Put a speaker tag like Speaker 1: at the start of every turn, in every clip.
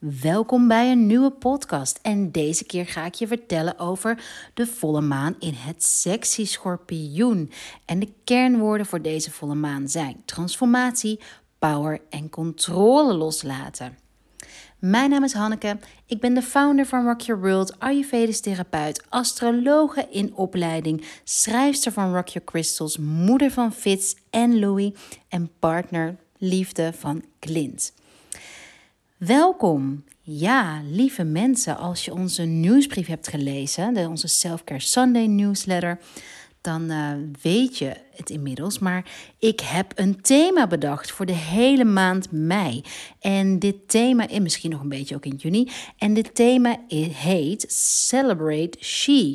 Speaker 1: Welkom bij een nieuwe podcast. En deze keer ga ik je vertellen over de volle maan in het sexy schorpioen. En de kernwoorden voor deze volle maan zijn transformatie, power en controle loslaten. Mijn naam is Hanneke. Ik ben de founder van Rock Your World, Ayurvedisch therapeut, astrologe in opleiding, schrijfster van Rock Your Crystals, moeder van Fitz en Louis en partner liefde van Clint. Welkom. Ja, lieve mensen, als je onze nieuwsbrief hebt gelezen, de, onze Selfcare Sunday newsletter, dan uh, weet je het inmiddels. Maar ik heb een thema bedacht voor de hele maand mei. En dit thema, en misschien nog een beetje ook in juni. En dit thema heet Celebrate She.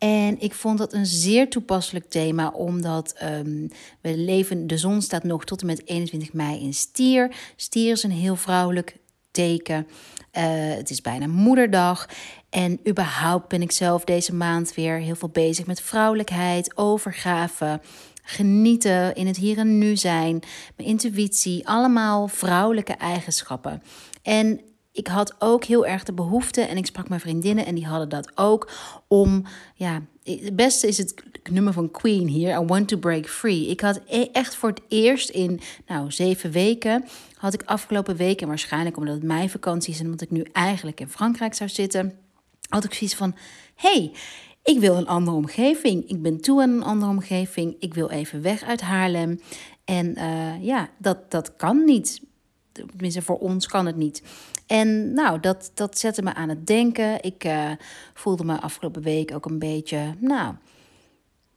Speaker 1: En ik vond dat een zeer toepasselijk thema, omdat um, we leven, de zon staat nog tot en met 21 mei in stier. Stier is een heel vrouwelijk teken. Uh, het is bijna moederdag. En überhaupt ben ik zelf deze maand weer heel veel bezig met vrouwelijkheid, overgave, genieten, in het hier en nu zijn, mijn intuïtie, allemaal vrouwelijke eigenschappen. En ik had ook heel erg de behoefte, en ik sprak mijn vriendinnen en die hadden dat ook, om, ja, het beste is het nummer van Queen hier, I Want to Break Free. Ik had e-, echt voor het eerst in, nou, zeven weken, had ik afgelopen weken, waarschijnlijk omdat het mijn vakantie is en omdat ik nu eigenlijk in Frankrijk zou zitten, had ik zoiets van: hey, ik wil een andere omgeving. Ik ben toe aan een andere omgeving. Ik wil even weg uit Haarlem. En uh, ja, dat, dat kan niet. Tenminste, voor ons kan het niet. En nou, dat, dat zette me aan het denken. Ik uh, voelde me afgelopen week ook een beetje, nou,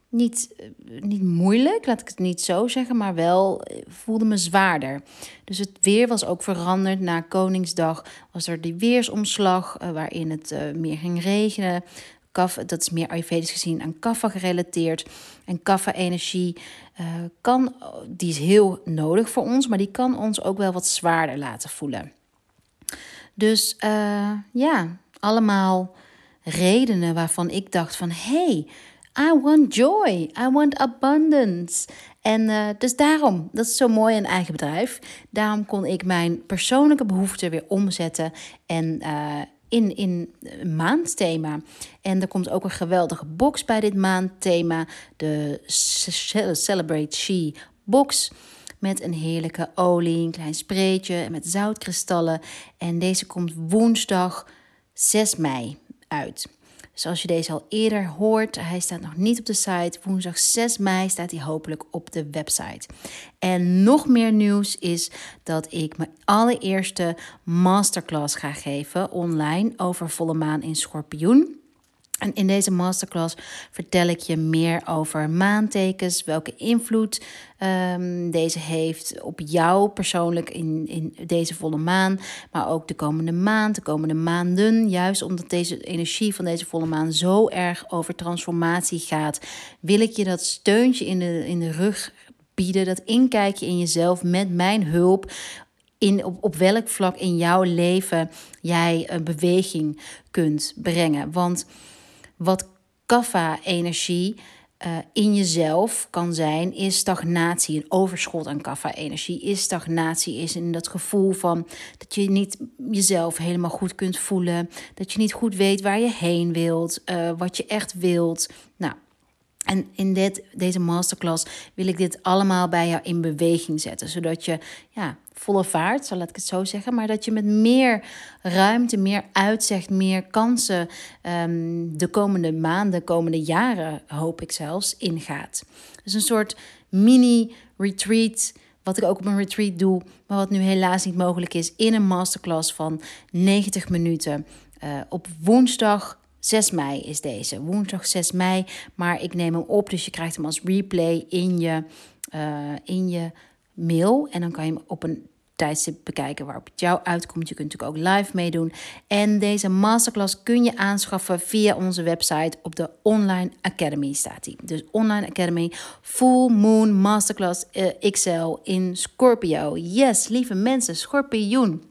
Speaker 1: niet, eh, niet moeilijk, laat ik het niet zo zeggen, maar wel eh, voelde me zwaarder. Dus het weer was ook veranderd. Na Koningsdag was er die weersomslag waarin het meer ging regenen. Kaf, dat is meer Ayurvedisch gezien aan kaffa gerelateerd. En kaffa-energie kan, die is heel nodig voor ons, maar die kan ons ook wel wat zwaarder laten voelen. Dus ja, allemaal redenen waarvan ik dacht van hey, I want joy. I want abundance. En uh, dus daarom, dat is zo mooi een eigen bedrijf. Daarom kon ik mijn persoonlijke behoeften weer omzetten en uh, in, in maandthema. En er komt ook een geweldige box bij dit maandthema. De Celebrate She box. Met een heerlijke olie, een klein spreetje met zoutkristallen. En deze komt woensdag 6 mei uit. Dus als je deze al eerder hoort, hij staat nog niet op de site. Woensdag 6 mei staat hij hopelijk op de website. En nog meer nieuws is dat ik mijn allereerste masterclass ga geven online over volle maan in Schorpioen. En in deze masterclass vertel ik je meer over maantekens, welke invloed um, deze heeft op jou persoonlijk in, in deze volle maan, maar ook de komende maand, de komende maanden. Juist omdat deze energie van deze volle maan zo erg over transformatie gaat, wil ik je dat steuntje in de, in de rug bieden, dat inkijkje in jezelf met mijn hulp. In, op, op welk vlak in jouw leven jij een beweging kunt brengen. Want wat kaffa-energie uh, in jezelf kan zijn, is stagnatie. Een overschot aan kaffa-energie is stagnatie. Is in dat gevoel van dat je niet jezelf helemaal goed kunt voelen. Dat je niet goed weet waar je heen wilt, uh, wat je echt wilt. Nou, en in dit, deze masterclass wil ik dit allemaal bij jou in beweging zetten. Zodat je ja, volle vaart, zal ik het zo zeggen. Maar dat je met meer ruimte, meer uitzicht, meer kansen um, de komende maanden, komende jaren, hoop ik zelfs, ingaat. Dus een soort mini-retreat. Wat ik ook op een retreat doe, maar wat nu helaas niet mogelijk is. In een masterclass van 90 minuten. Uh, op woensdag 6 mei is deze. Woensdag 6 mei. Maar ik neem hem op, dus je krijgt hem als replay in je, uh, in je mail. En dan kan je hem op een tijdstip bekijken waarop het jou uitkomt. Je kunt natuurlijk ook live meedoen. En deze masterclass kun je aanschaffen via onze website op de Online Academy staat die. Dus Online Academy Full Moon Masterclass uh, eh, XL in Scorpio. Yes, lieve mensen, schorpioen.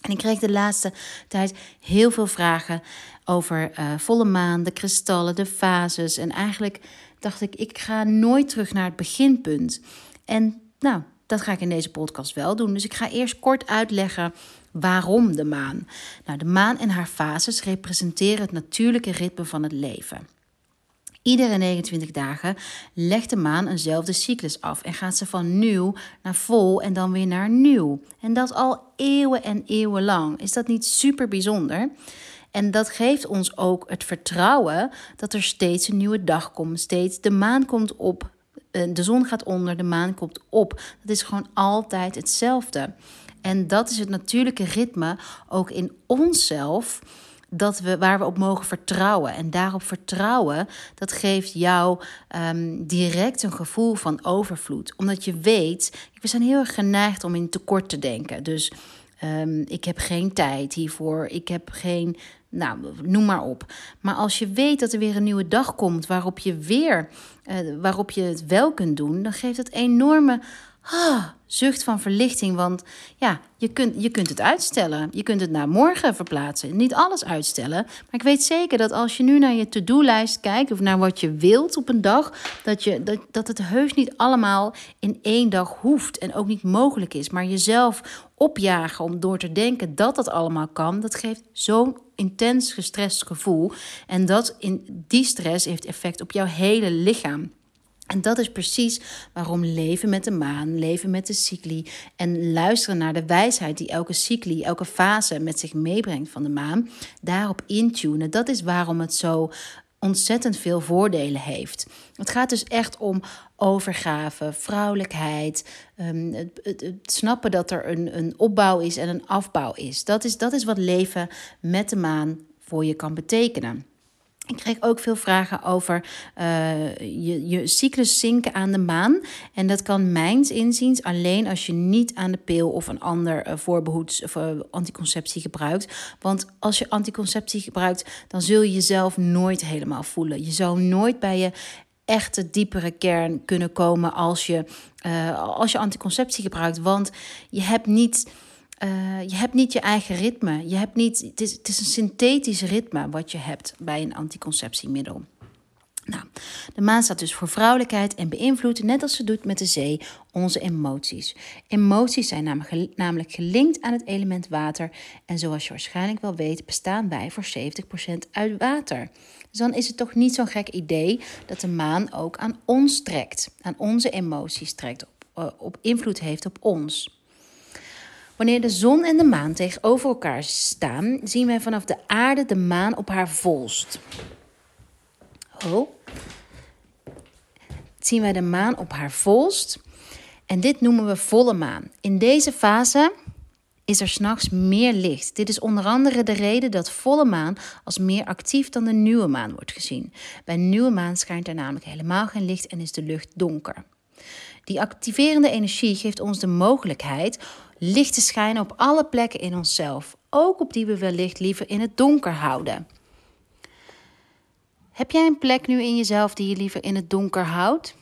Speaker 1: En ik kreeg de laatste tijd heel veel vragen over uh, volle maan, de kristallen, de fases. En eigenlijk dacht ik, ik ga nooit terug naar het beginpunt. En nou, dat ga ik in deze podcast wel doen. Dus ik ga eerst kort uitleggen Waarom de maan? Nou, de maan en haar fases representeren het natuurlijke ritme van het leven. Iedere 29 dagen legt de maan eenzelfde cyclus af en gaat ze van nieuw naar vol en dan weer naar nieuw. En dat al eeuwen en eeuwen lang. Is dat niet super bijzonder? En dat geeft ons ook het vertrouwen dat er steeds een nieuwe dag komt. Steeds de maan komt op, eh, de zon gaat onder, de maan komt op. Dat is gewoon altijd hetzelfde. En dat is het natuurlijke ritme ook in onszelf dat we, waar we op mogen vertrouwen. En daarop vertrouwen, dat geeft jou um, direct een gevoel van overvloed. Omdat je weet, we zijn heel erg geneigd om in tekort te denken. Dus um, ik heb geen tijd hiervoor, ik heb geen, nou, noem maar op. Maar als je weet dat er weer een nieuwe dag komt waarop je weer, uh, waarop je het wel kunt doen, dan geeft het enorme ah, zucht van verlichting. Want ja, je kunt, je kunt het uitstellen. Je kunt het naar morgen verplaatsen. Niet alles uitstellen. Maar ik weet zeker dat als je nu naar je to-do-lijst kijkt... of naar wat je wilt op een dag... Dat, je, dat, dat het heus niet allemaal in één dag hoeft. En ook niet mogelijk is. Maar jezelf opjagen om door te denken dat dat allemaal kan... dat geeft zo'n intens gestrest gevoel. En dat in die stress heeft effect op jouw hele lichaam. En dat is precies waarom leven met de maan, leven met de cycli en luisteren naar de wijsheid die elke cycli, elke fase met zich meebrengt van de maan, daarop intunen. Dat is waarom het zo ontzettend veel voordelen heeft. Het gaat dus echt om overgave, vrouwelijkheid, ehm, het, het, het, snappen dat er een, een opbouw is en een afbouw is. Dat, is. dat is wat leven met de maan voor je kan betekenen. Ik kreeg ook veel vragen over uh, je, je cyclus zinken aan de maan. En dat kan mijns inziens alleen als je niet aan de pil of een ander uh, voorbehoeds of uh, anticonceptie gebruikt. Want als je anticonceptie gebruikt, dan zul je jezelf nooit helemaal voelen. Je zou nooit bij je echte diepere kern kunnen komen als je, als je anticonceptie gebruikt. Want je hebt niet uh, je hebt niet je eigen ritme. Je hebt niet, het, is, het is een synthetisch ritme wat je hebt bij een anticonceptiemiddel. Nou, de maan staat dus voor vrouwelijkheid en beïnvloedt, net als ze doet met de zee, onze emoties. Emoties zijn namelijk, gelinkt aan het element water. En zoals je waarschijnlijk wel weet, bestaan wij voor 70% uit water. Dus dan is het toch niet zo'n gek idee dat de maan ook aan ons trekt, aan onze emoties trekt, op, uh, op invloed heeft op ons. Wanneer de zon en de maan tegenover elkaar staan, zien wij vanaf de aarde de maan op haar volst. Oh. Zien wij de maan op haar volst. En dit noemen we volle maan. In deze fase is er s'nachts meer licht. Dit is onder andere de reden dat volle maan als meer actief dan de nieuwe maan wordt gezien. Bij nieuwe maan schijnt er namelijk helemaal geen licht en is de lucht donker. Die activerende energie geeft ons de mogelijkheid licht te schijnen op alle plekken in onszelf, ook op die we wellicht liever in het donker houden. Heb jij een plek nu in jezelf die je liever in het donker houdt?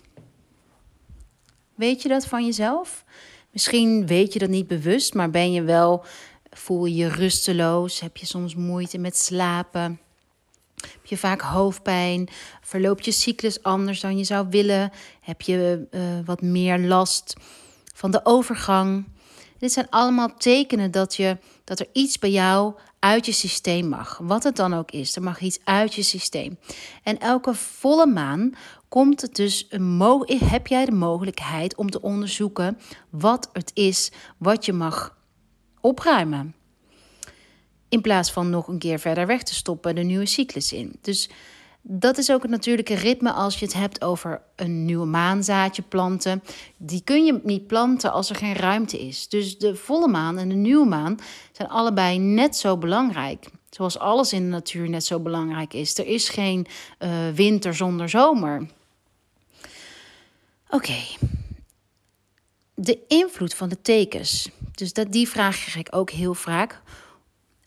Speaker 1: Weet je dat van jezelf? Misschien weet je dat niet bewust, maar ben je wel, voel je je rusteloos? Heb je soms moeite met slapen? Heb je vaak hoofdpijn? Verloopt je cyclus anders dan je zou willen? Heb je uh, wat meer last van de overgang? Dit zijn allemaal tekenen dat, je, dat er iets bij jou uit je systeem mag. Wat het dan ook is, er mag iets uit je systeem. En elke volle maan komt het dus een heb jij de mogelijkheid om te onderzoeken wat het is wat je mag opruimen. In plaats van nog een keer verder weg te stoppen de nieuwe cyclus in. Dus dat is ook het natuurlijke ritme als je het hebt over een nieuwe maanzaadje planten. Die kun je niet planten als er geen ruimte is. Dus de volle maan en de nieuwe maan zijn allebei net zo belangrijk. Zoals alles in de natuur net zo belangrijk is. Er is geen uh, winter zonder zomer. Oké. De invloed van de tekens. Dus dat, die vraag krijg ik ook heel vaak.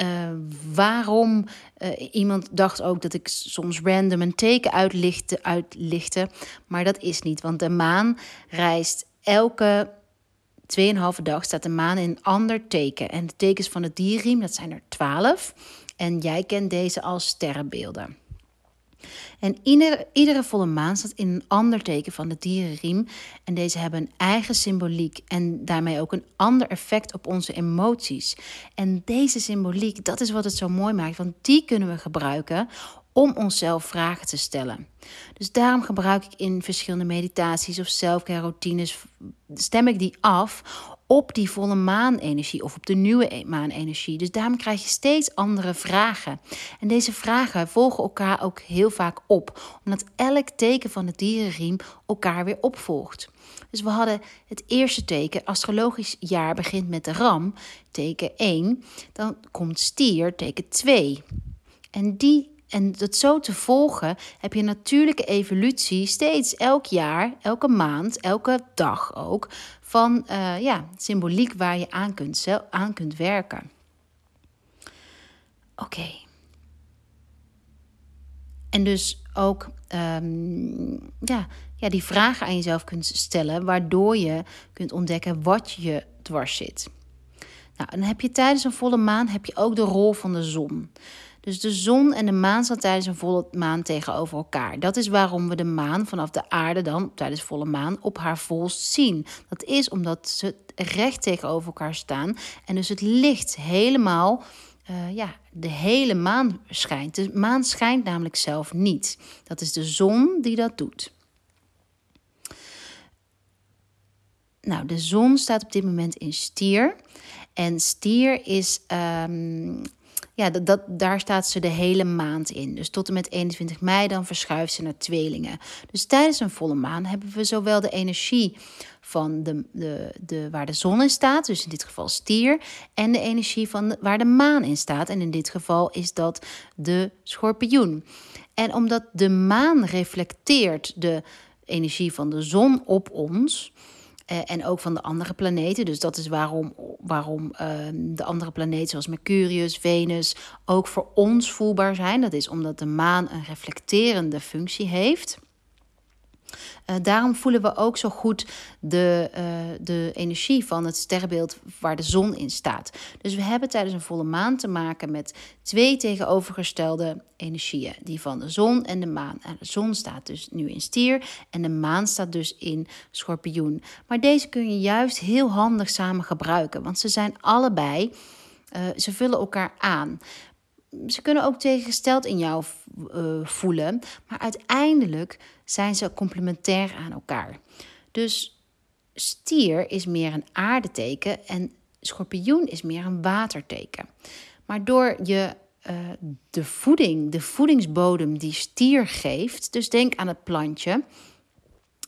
Speaker 1: Uh, waarom uh, iemand dacht ook dat ik soms random een teken uitlichtte, uitlichtte, maar dat is niet, want de maan reist elke 2,5 dag staat de maan in een ander teken. En de tekens van het dierriem, dat zijn er 12. En jij kent deze als sterrenbeelden. En iedere, volle maan staat in een ander teken van de dierenriem. En deze hebben een eigen symboliek en daarmee ook een ander effect op onze emoties. En deze symboliek, dat is wat het zo mooi maakt, want die kunnen we gebruiken om onszelf vragen te stellen. Dus daarom gebruik ik in verschillende meditaties of selfcare routines, stem ik die af op die volle maanenergie of op de nieuwe e- maanenergie. Dus daarom krijg je steeds andere vragen. En deze vragen volgen elkaar ook heel vaak op, omdat elk teken van de dierenriem elkaar weer opvolgt. Dus we hadden het eerste teken, astrologisch jaar begint met de ram, teken 1. Dan komt stier, teken 2. En die en dat zo te volgen, heb je natuurlijke evolutie steeds elk jaar, elke maand, elke dag ook, van uh, ja, symboliek waar je aan kunt, aan kunt werken. Oké. En dus ook um, ja, ja, die vragen aan jezelf kunt stellen, waardoor je kunt ontdekken wat je dwars zit. Nou, dan heb je tijdens een volle maan heb je ook de rol van de zon. Dus de zon en de maan staan tijdens een volle maan tegenover elkaar. Dat is waarom we de maan vanaf de aarde dan tijdens volle maan op haar volst zien. Dat is omdat ze recht tegenover elkaar staan en dus het licht helemaal, uh, ja, de hele maan schijnt. De maan schijnt namelijk zelf niet. Dat is de zon die dat doet. Nou, de zon staat op dit moment in stier. En stier is um, ja, dat, daar staat ze de hele maand in. Dus tot en met 21 mei dan verschuift ze naar tweelingen. Dus tijdens een volle maan hebben we zowel de energie van de, de, de, waar de zon in staat, dus in dit geval stier, en de energie van waar de maan in staat. En in dit geval is dat de schorpioen. En omdat de maan reflecteert de energie van de zon op ons, uh, en ook van de andere planeten. Dus dat is waarom, waarom uh, de andere planeten, zoals Mercurius, Venus, ook voor ons voelbaar zijn. Dat is omdat de maan een reflecterende functie heeft. Uh, daarom voelen we ook zo goed de, uh, de energie van het sterrenbeeld waar de zon in staat. Dus we hebben tijdens een volle maan te maken met twee tegenovergestelde energieën. Die van de zon en de maan. En de zon staat dus nu in stier en de maan staat dus in schorpioen. Maar deze kun je juist heel handig samen gebruiken, want ze zijn allebei... Uh, ze vullen elkaar aan ze kunnen ook tegengesteld in jou uh, voelen, maar uiteindelijk zijn ze complementair aan elkaar. Dus stier is meer een aardeteken en schorpioen is meer een waterteken. Maar door je uh, de voeding, de voedingsbodem die stier geeft, dus denk aan het plantje,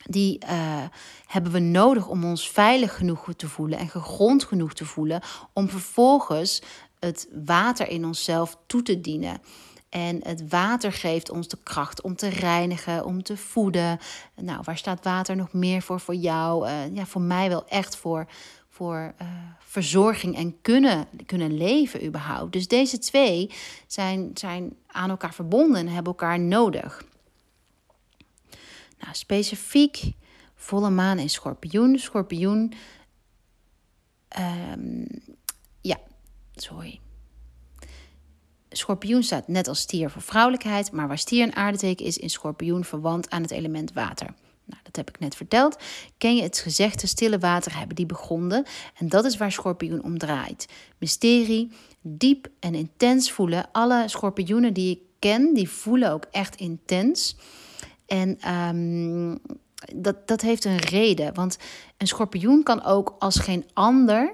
Speaker 1: die uh, hebben we nodig om ons veilig genoeg te voelen en gegrond genoeg te voelen om vervolgens het water in onszelf toe te dienen. En het water geeft ons de kracht om te reinigen, om te voeden. Nou, waar staat water nog meer voor voor jou? Uh, ja, voor mij wel echt voor, voor uh, verzorging en kunnen, kunnen leven überhaupt. Dus deze twee zijn, zijn aan elkaar verbonden en hebben elkaar nodig. Nou, specifiek volle maan in schorpioen. Schorpioen, ja, sorry. Schorpioen staat net als stier voor vrouwelijkheid, maar waar stier een aardeteken is, in schorpioen verwant aan het element water. Nou, dat heb ik net verteld. Ken je het gezegde stille water hebben die begonnen? En dat is waar schorpioen om draait. Mysterie, diep en intens voelen. Alle schorpioenen die ik ken, die voelen ook echt intens. En um, dat, dat heeft een reden. Want een schorpioen kan ook als geen ander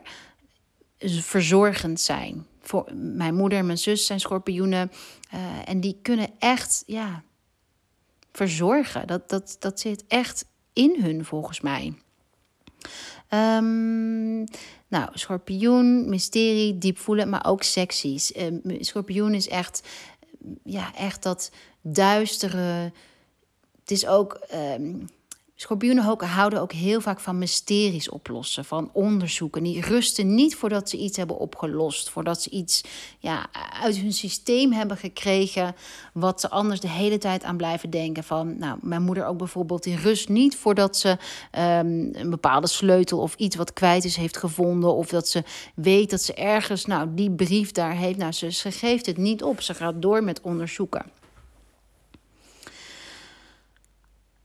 Speaker 1: verzorgend zijn. Voor mijn moeder en mijn zus zijn schorpioenen. Uh, en die kunnen echt ja, verzorgen. Dat, dat, dat zit echt in hun volgens mij. Um, nou, schorpioen, mysterie, diep voelen, maar ook sexy. Uh, schorpioen is echt, ja, echt dat duistere. Het is ook. Um, Schorpioenen houden ook heel vaak van mysteries oplossen, van onderzoeken. Die rusten niet voordat ze iets hebben opgelost, voordat ze iets ja, uit hun systeem hebben gekregen, wat ze anders de hele tijd aan blijven denken. Van, nou, mijn moeder ook bijvoorbeeld, die rust niet voordat ze um, een bepaalde sleutel of iets wat kwijt is heeft gevonden, of dat ze weet dat ze ergens, nou, die brief daar heeft. Nou, ze, ze geeft het niet op, ze gaat door met onderzoeken.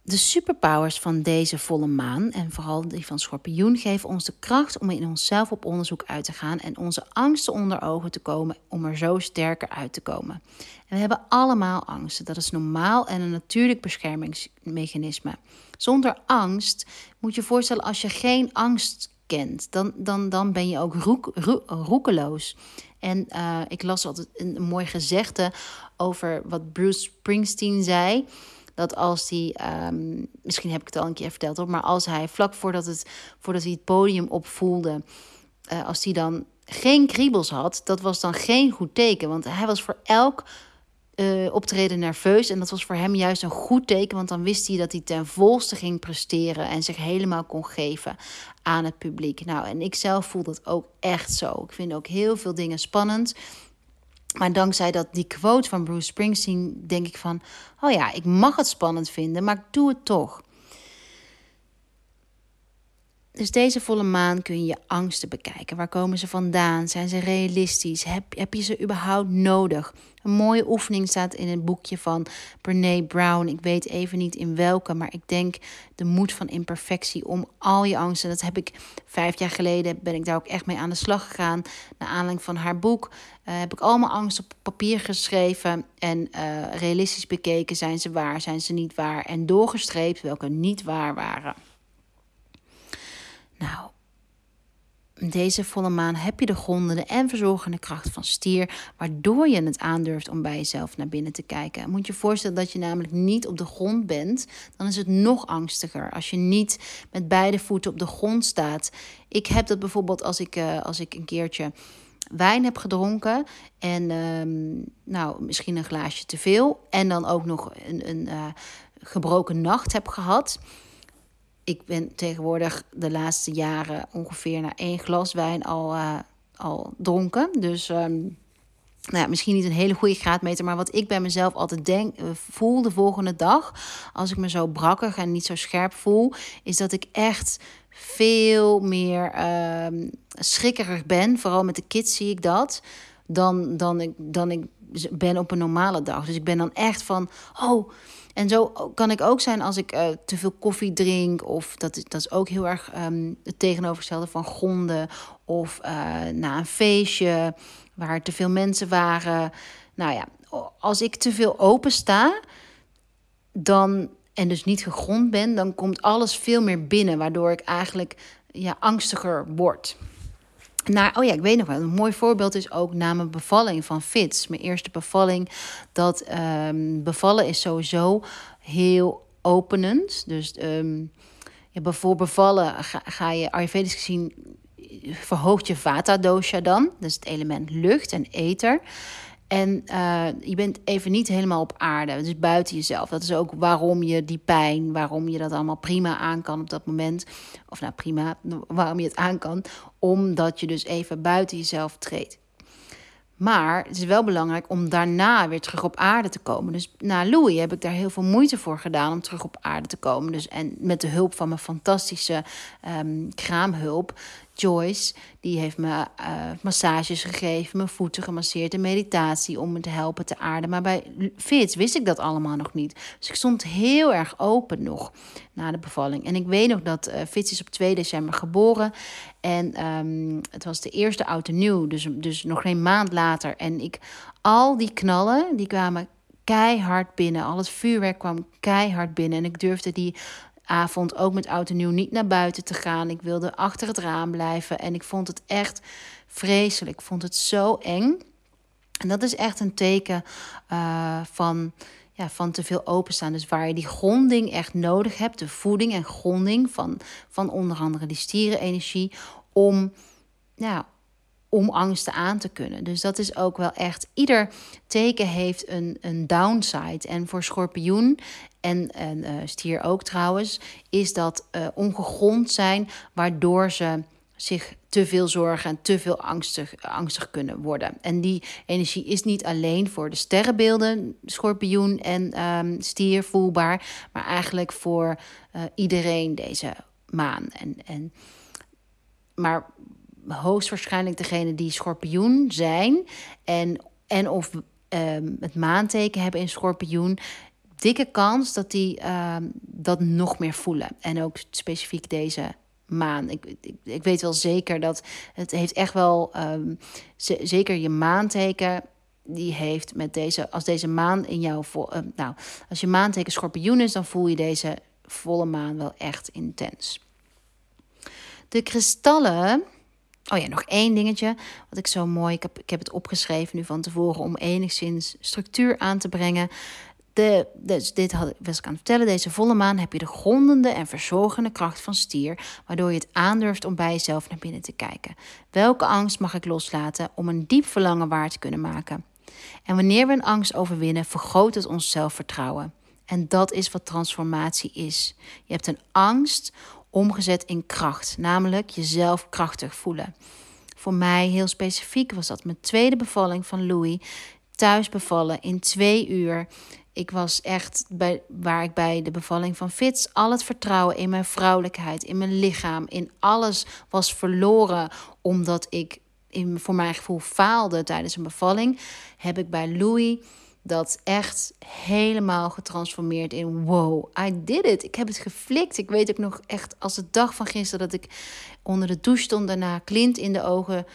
Speaker 1: De superpowers van deze volle maan, en vooral die van schorpioen, geven ons de kracht om in onszelf op onderzoek uit te gaan en onze angsten onder ogen te komen om er zo sterker uit te komen. En we hebben allemaal angsten, dat is normaal en een natuurlijk beschermingsmechanisme. Zonder angst moet je voorstellen als je geen angst kent, dan, dan, dan ben je ook roek, roekeloos. En uh, ik las altijd een mooi gezegde over wat Bruce Springsteen zei dat als hij, um, misschien heb ik het al een keer verteld hoor, maar als hij vlak voordat, het, voordat hij het podium opvoelde, uh, als hij dan geen kriebels had, dat was dan geen goed teken. Want hij was voor elk uh, optreden nerveus. En dat was voor hem juist een goed teken, want dan wist hij dat hij ten volste ging presteren en zich helemaal kon geven aan het publiek. Nou, en ik zelf voel dat ook echt zo. Ik vind ook heel veel dingen spannend. Maar dankzij dat, die quote van Bruce Springsteen denk ik van... oh ja, ik mag het spannend vinden, maar ik doe het toch. Dus deze volle maan kun je angsten bekijken. Waar komen ze vandaan? Zijn ze realistisch? Heb, heb je ze überhaupt nodig? Een mooie oefening staat in het boekje van Brene Brown. Ik weet even niet in welke, maar ik denk de moed van imperfectie om al je angsten. Dat heb ik vijf jaar geleden, ben ik daar ook echt mee aan de slag gegaan. Naar aanleiding van haar boek uh, heb ik allemaal angsten op papier geschreven en uh, realistisch bekeken. Zijn ze waar, zijn ze niet waar? En doorgestreept welke niet waar waren. Nou, deze volle maan heb je de grondende en verzorgende kracht van stier, waardoor je het aandurft om bij jezelf naar binnen te kijken. Moet je voorstellen dat je namelijk niet op de grond bent, dan is het nog angstiger als je niet met beide voeten op de grond staat. Ik heb dat bijvoorbeeld als ik, uh, als ik een keertje wijn heb gedronken en um, nou, misschien een glaasje te veel en dan ook nog een, een uh, gebroken nacht heb gehad ik ben tegenwoordig de laatste jaren ongeveer na één glas wijn al, uh, al dronken. Dus um, nou ja, misschien niet een hele goede graadmeter. Maar wat ik bij mezelf altijd denk, eh, voel de volgende dag. Als ik me zo brakkig en niet zo scherp voel. Is dat ik echt veel meer uh, schrikkerig ben. Vooral met de kids zie ik dat. Dan, dan, ik, dan ik ben op een normale dag. Dus ik ben dan echt van. Oh en zo kan ik ook zijn als ik uh, te veel koffie drink. Of dat, dat is ook heel erg um, het tegenovergestelde van gonden. Of uh, na een feestje waar te veel mensen waren. Nou ja, als ik te veel open sta, dan, en dus niet gegrond ben, dan komt alles veel meer binnen. Waardoor ik eigenlijk ja, angstiger word. Nou, oh ja, ik weet nog wel. Een mooi voorbeeld is ook na mijn bevalling van Fits. Mijn eerste bevalling. Dat um, bevallen is sowieso heel openend. Dus um, ja, voor bevallen ga, ga je Ayurvedisch gezien verhoogt je vata dosha dan. Dus het element lucht en ether. En uh, je bent even niet helemaal op aarde, dus buiten jezelf. Dat is ook waarom je die pijn, waarom je dat allemaal prima aan kan op dat moment. Of nou prima, waarom je het aan kan. Omdat je dus even buiten jezelf treedt. Maar het is wel belangrijk om daarna weer terug op aarde te komen. Dus na Louis heb ik daar heel veel moeite voor gedaan om terug op aarde te komen. Dus, en met de hulp van mijn fantastische um, kraamhulp, Joyce, die heeft me uh, massages gegeven, mijn voeten gemasseerd en meditatie om me te helpen te aarden. Maar bij Fits wist ik dat allemaal nog niet. Dus ik stond heel erg open nog na de bevalling. En ik weet nog dat uh, Fits is op 2 december geboren. En um, het was de eerste oud en nieuw, dus, dus nog geen maand later. En ik, al die knallen, die kwamen keihard binnen. Al het vuurwerk kwam keihard binnen. En ik durfde die avond ook met oud en nieuw niet naar buiten te gaan. Ik wilde achter het raam blijven en ik vond het echt vreselijk. Ik vond het zo eng. En dat is echt een teken uh, van, ja, van te veel openstaan. Dus waar je die gronding echt nodig hebt, de voeding en gronding van, van onder andere die stierenenergie, om, ja, om angsten aan te kunnen. Dus dat is ook wel echt. Ieder teken heeft een, een downside. En voor schorpioen en, uh, stier ook trouwens, is dat uh, ongegrond zijn, waardoor ze zich te veel zorgen en te veel angstig, angstig kunnen worden. En die energie is niet alleen voor de sterrenbeelden, schorpioen en um, stier voelbaar, maar eigenlijk voor uh, iedereen deze maan. En, en, maar hoogstwaarschijnlijk degene die schorpioen zijn en, en of um, het maanteken hebben in schorpioen, dikke kans dat die ehm, dat nog meer voelen. En ook specifiek deze maan. Ik, ik, weet wel zeker dat het heeft echt wel, um, zeker je maanteken, die heeft met deze, als deze maan in jouw, uh, nou, als je maanteken schorpioen is, dan voel je deze volle maan wel echt intens. De kristallen. Oh ja, nog één dingetje. Wat ik zo mooi. Ik heb, ik heb het opgeschreven nu van tevoren om enigszins structuur aan te brengen. Dus dit had, was ik aan het vertellen. Deze volle maan heb je de grondende en verzorgende kracht van stier, waardoor je het aandurft om bij jezelf naar binnen te kijken. Welke angst mag ik loslaten om een diep verlangen waar te kunnen maken? En wanneer we een angst overwinnen, vergroot het ons zelfvertrouwen. En dat is wat transformatie is. Je hebt een angst omgezet in kracht, namelijk jezelf krachtig voelen. Voor mij heel specifiek was dat mijn tweede bevalling van Louis. Thuis bevallen in twee uur. Ik was echt bij, waar ik bij de bevalling van Fitz al het vertrouwen in mijn vrouwelijkheid, in mijn lichaam, in alles was verloren. Omdat ik in, voor mijn gevoel faalde tijdens een bevalling. Heb ik bij Louis dat echt helemaal getransformeerd in wow, I did it. Ik heb het geflikt. Ik weet ook nog echt als de dag van gisteren dat ik onder de douche stond daarna klint in de ogen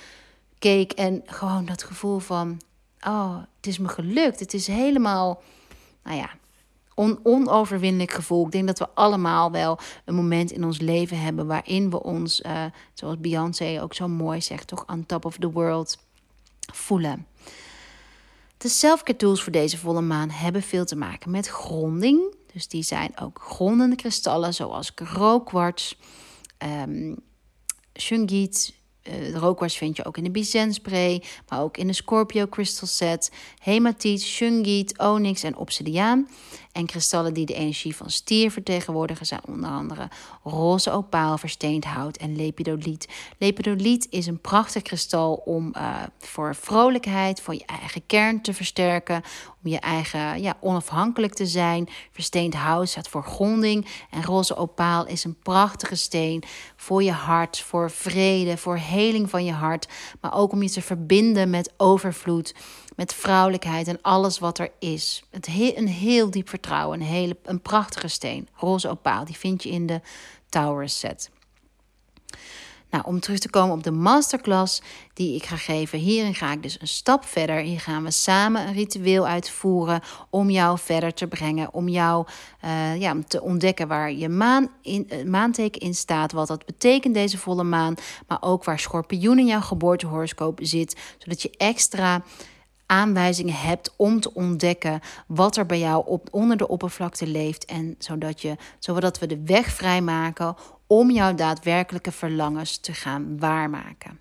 Speaker 1: keek en gewoon dat gevoel van oh, het is me gelukt. Het is helemaal nou ja, on onoverwinnelijk gevoel. Ik denk dat we allemaal wel een moment in ons leven hebben waarin we ons, uh, zoals Beyoncé ook zo mooi zegt, toch on top of the world voelen. De selfcare tools voor deze volle maan hebben veel te maken met gronding. Dus die zijn ook grondende kristallen zoals rookkwarts, um, shungite, de rookkwarts vind je ook in de Bizens spray, maar ook in de Scorpio crystal set, hematiet, shungite, onyx en obsidiaan. En kristallen die de energie van stier vertegenwoordigen zijn onder andere roze opaal, versteend hout en lepidoliet. Lepidoliet is een prachtig kristal om uh, voor vrolijkheid, voor je eigen kern te versterken, om je eigen ja, onafhankelijk te zijn. Versteend hout staat voor gronding en roze opaal is een prachtige steen voor je hart, voor vrede, voor heling van je hart, maar ook om je te verbinden met overvloed met vrouwelijkheid en alles wat er is. Een heel diep vertrouwen, een, hele, een prachtige steen, roze opaal. Die vind je in de Tower set. Nou, om terug te komen op de masterclass die ik ga geven. Hierin ga ik dus een stap verder. Hier gaan we samen een ritueel uitvoeren om jou verder te brengen. Om jou uh, ja, te ontdekken waar je maan in, uh, maanteken in staat. Wat dat betekent deze volle maan. Maar ook waar schorpioen in jouw geboortehoroscoop zit. Zodat je extra aanwijzingen hebt om te ontdekken wat er bij jou op, onder de oppervlakte leeft. En zodat, je, zodat we de weg vrijmaken om jouw daadwerkelijke verlangens te gaan waarmaken.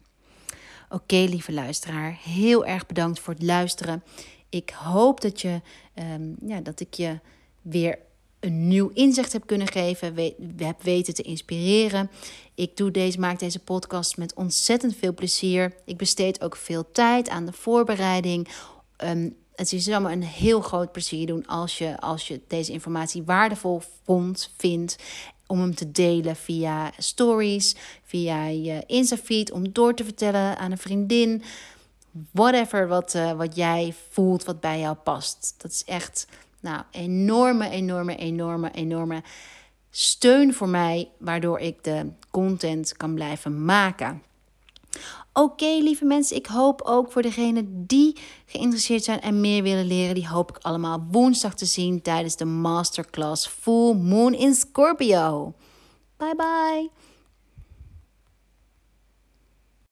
Speaker 1: Oké, lieve luisteraar, heel erg bedankt voor het luisteren. Ik hoop dat, je, um, ja, dat ik je weer een nieuw inzicht heb kunnen geven, we, heb weten te inspireren. Ik doe deze, maak deze podcast met ontzettend veel plezier. Ik besteed ook veel tijd aan de voorbereiding. Um, het is allemaal een heel groot plezier doen als je, als je deze informatie waardevol vond, vindt. Om hem te delen via stories, via je Insta-feed, om door te vertellen aan een vriendin. Whatever wat, uh, wat jij voelt, wat bij jou past. Dat is echt nou, enorme, enorme, enorme, enorme steun voor mij, waardoor ik de content kan blijven maken. Oké, lieve mensen, ik hoop ook voor degenen die geïnteresseerd zijn en meer willen leren, die hoop ik allemaal woensdag te zien tijdens de masterclass Full Moon in Scorpio. Bye bye.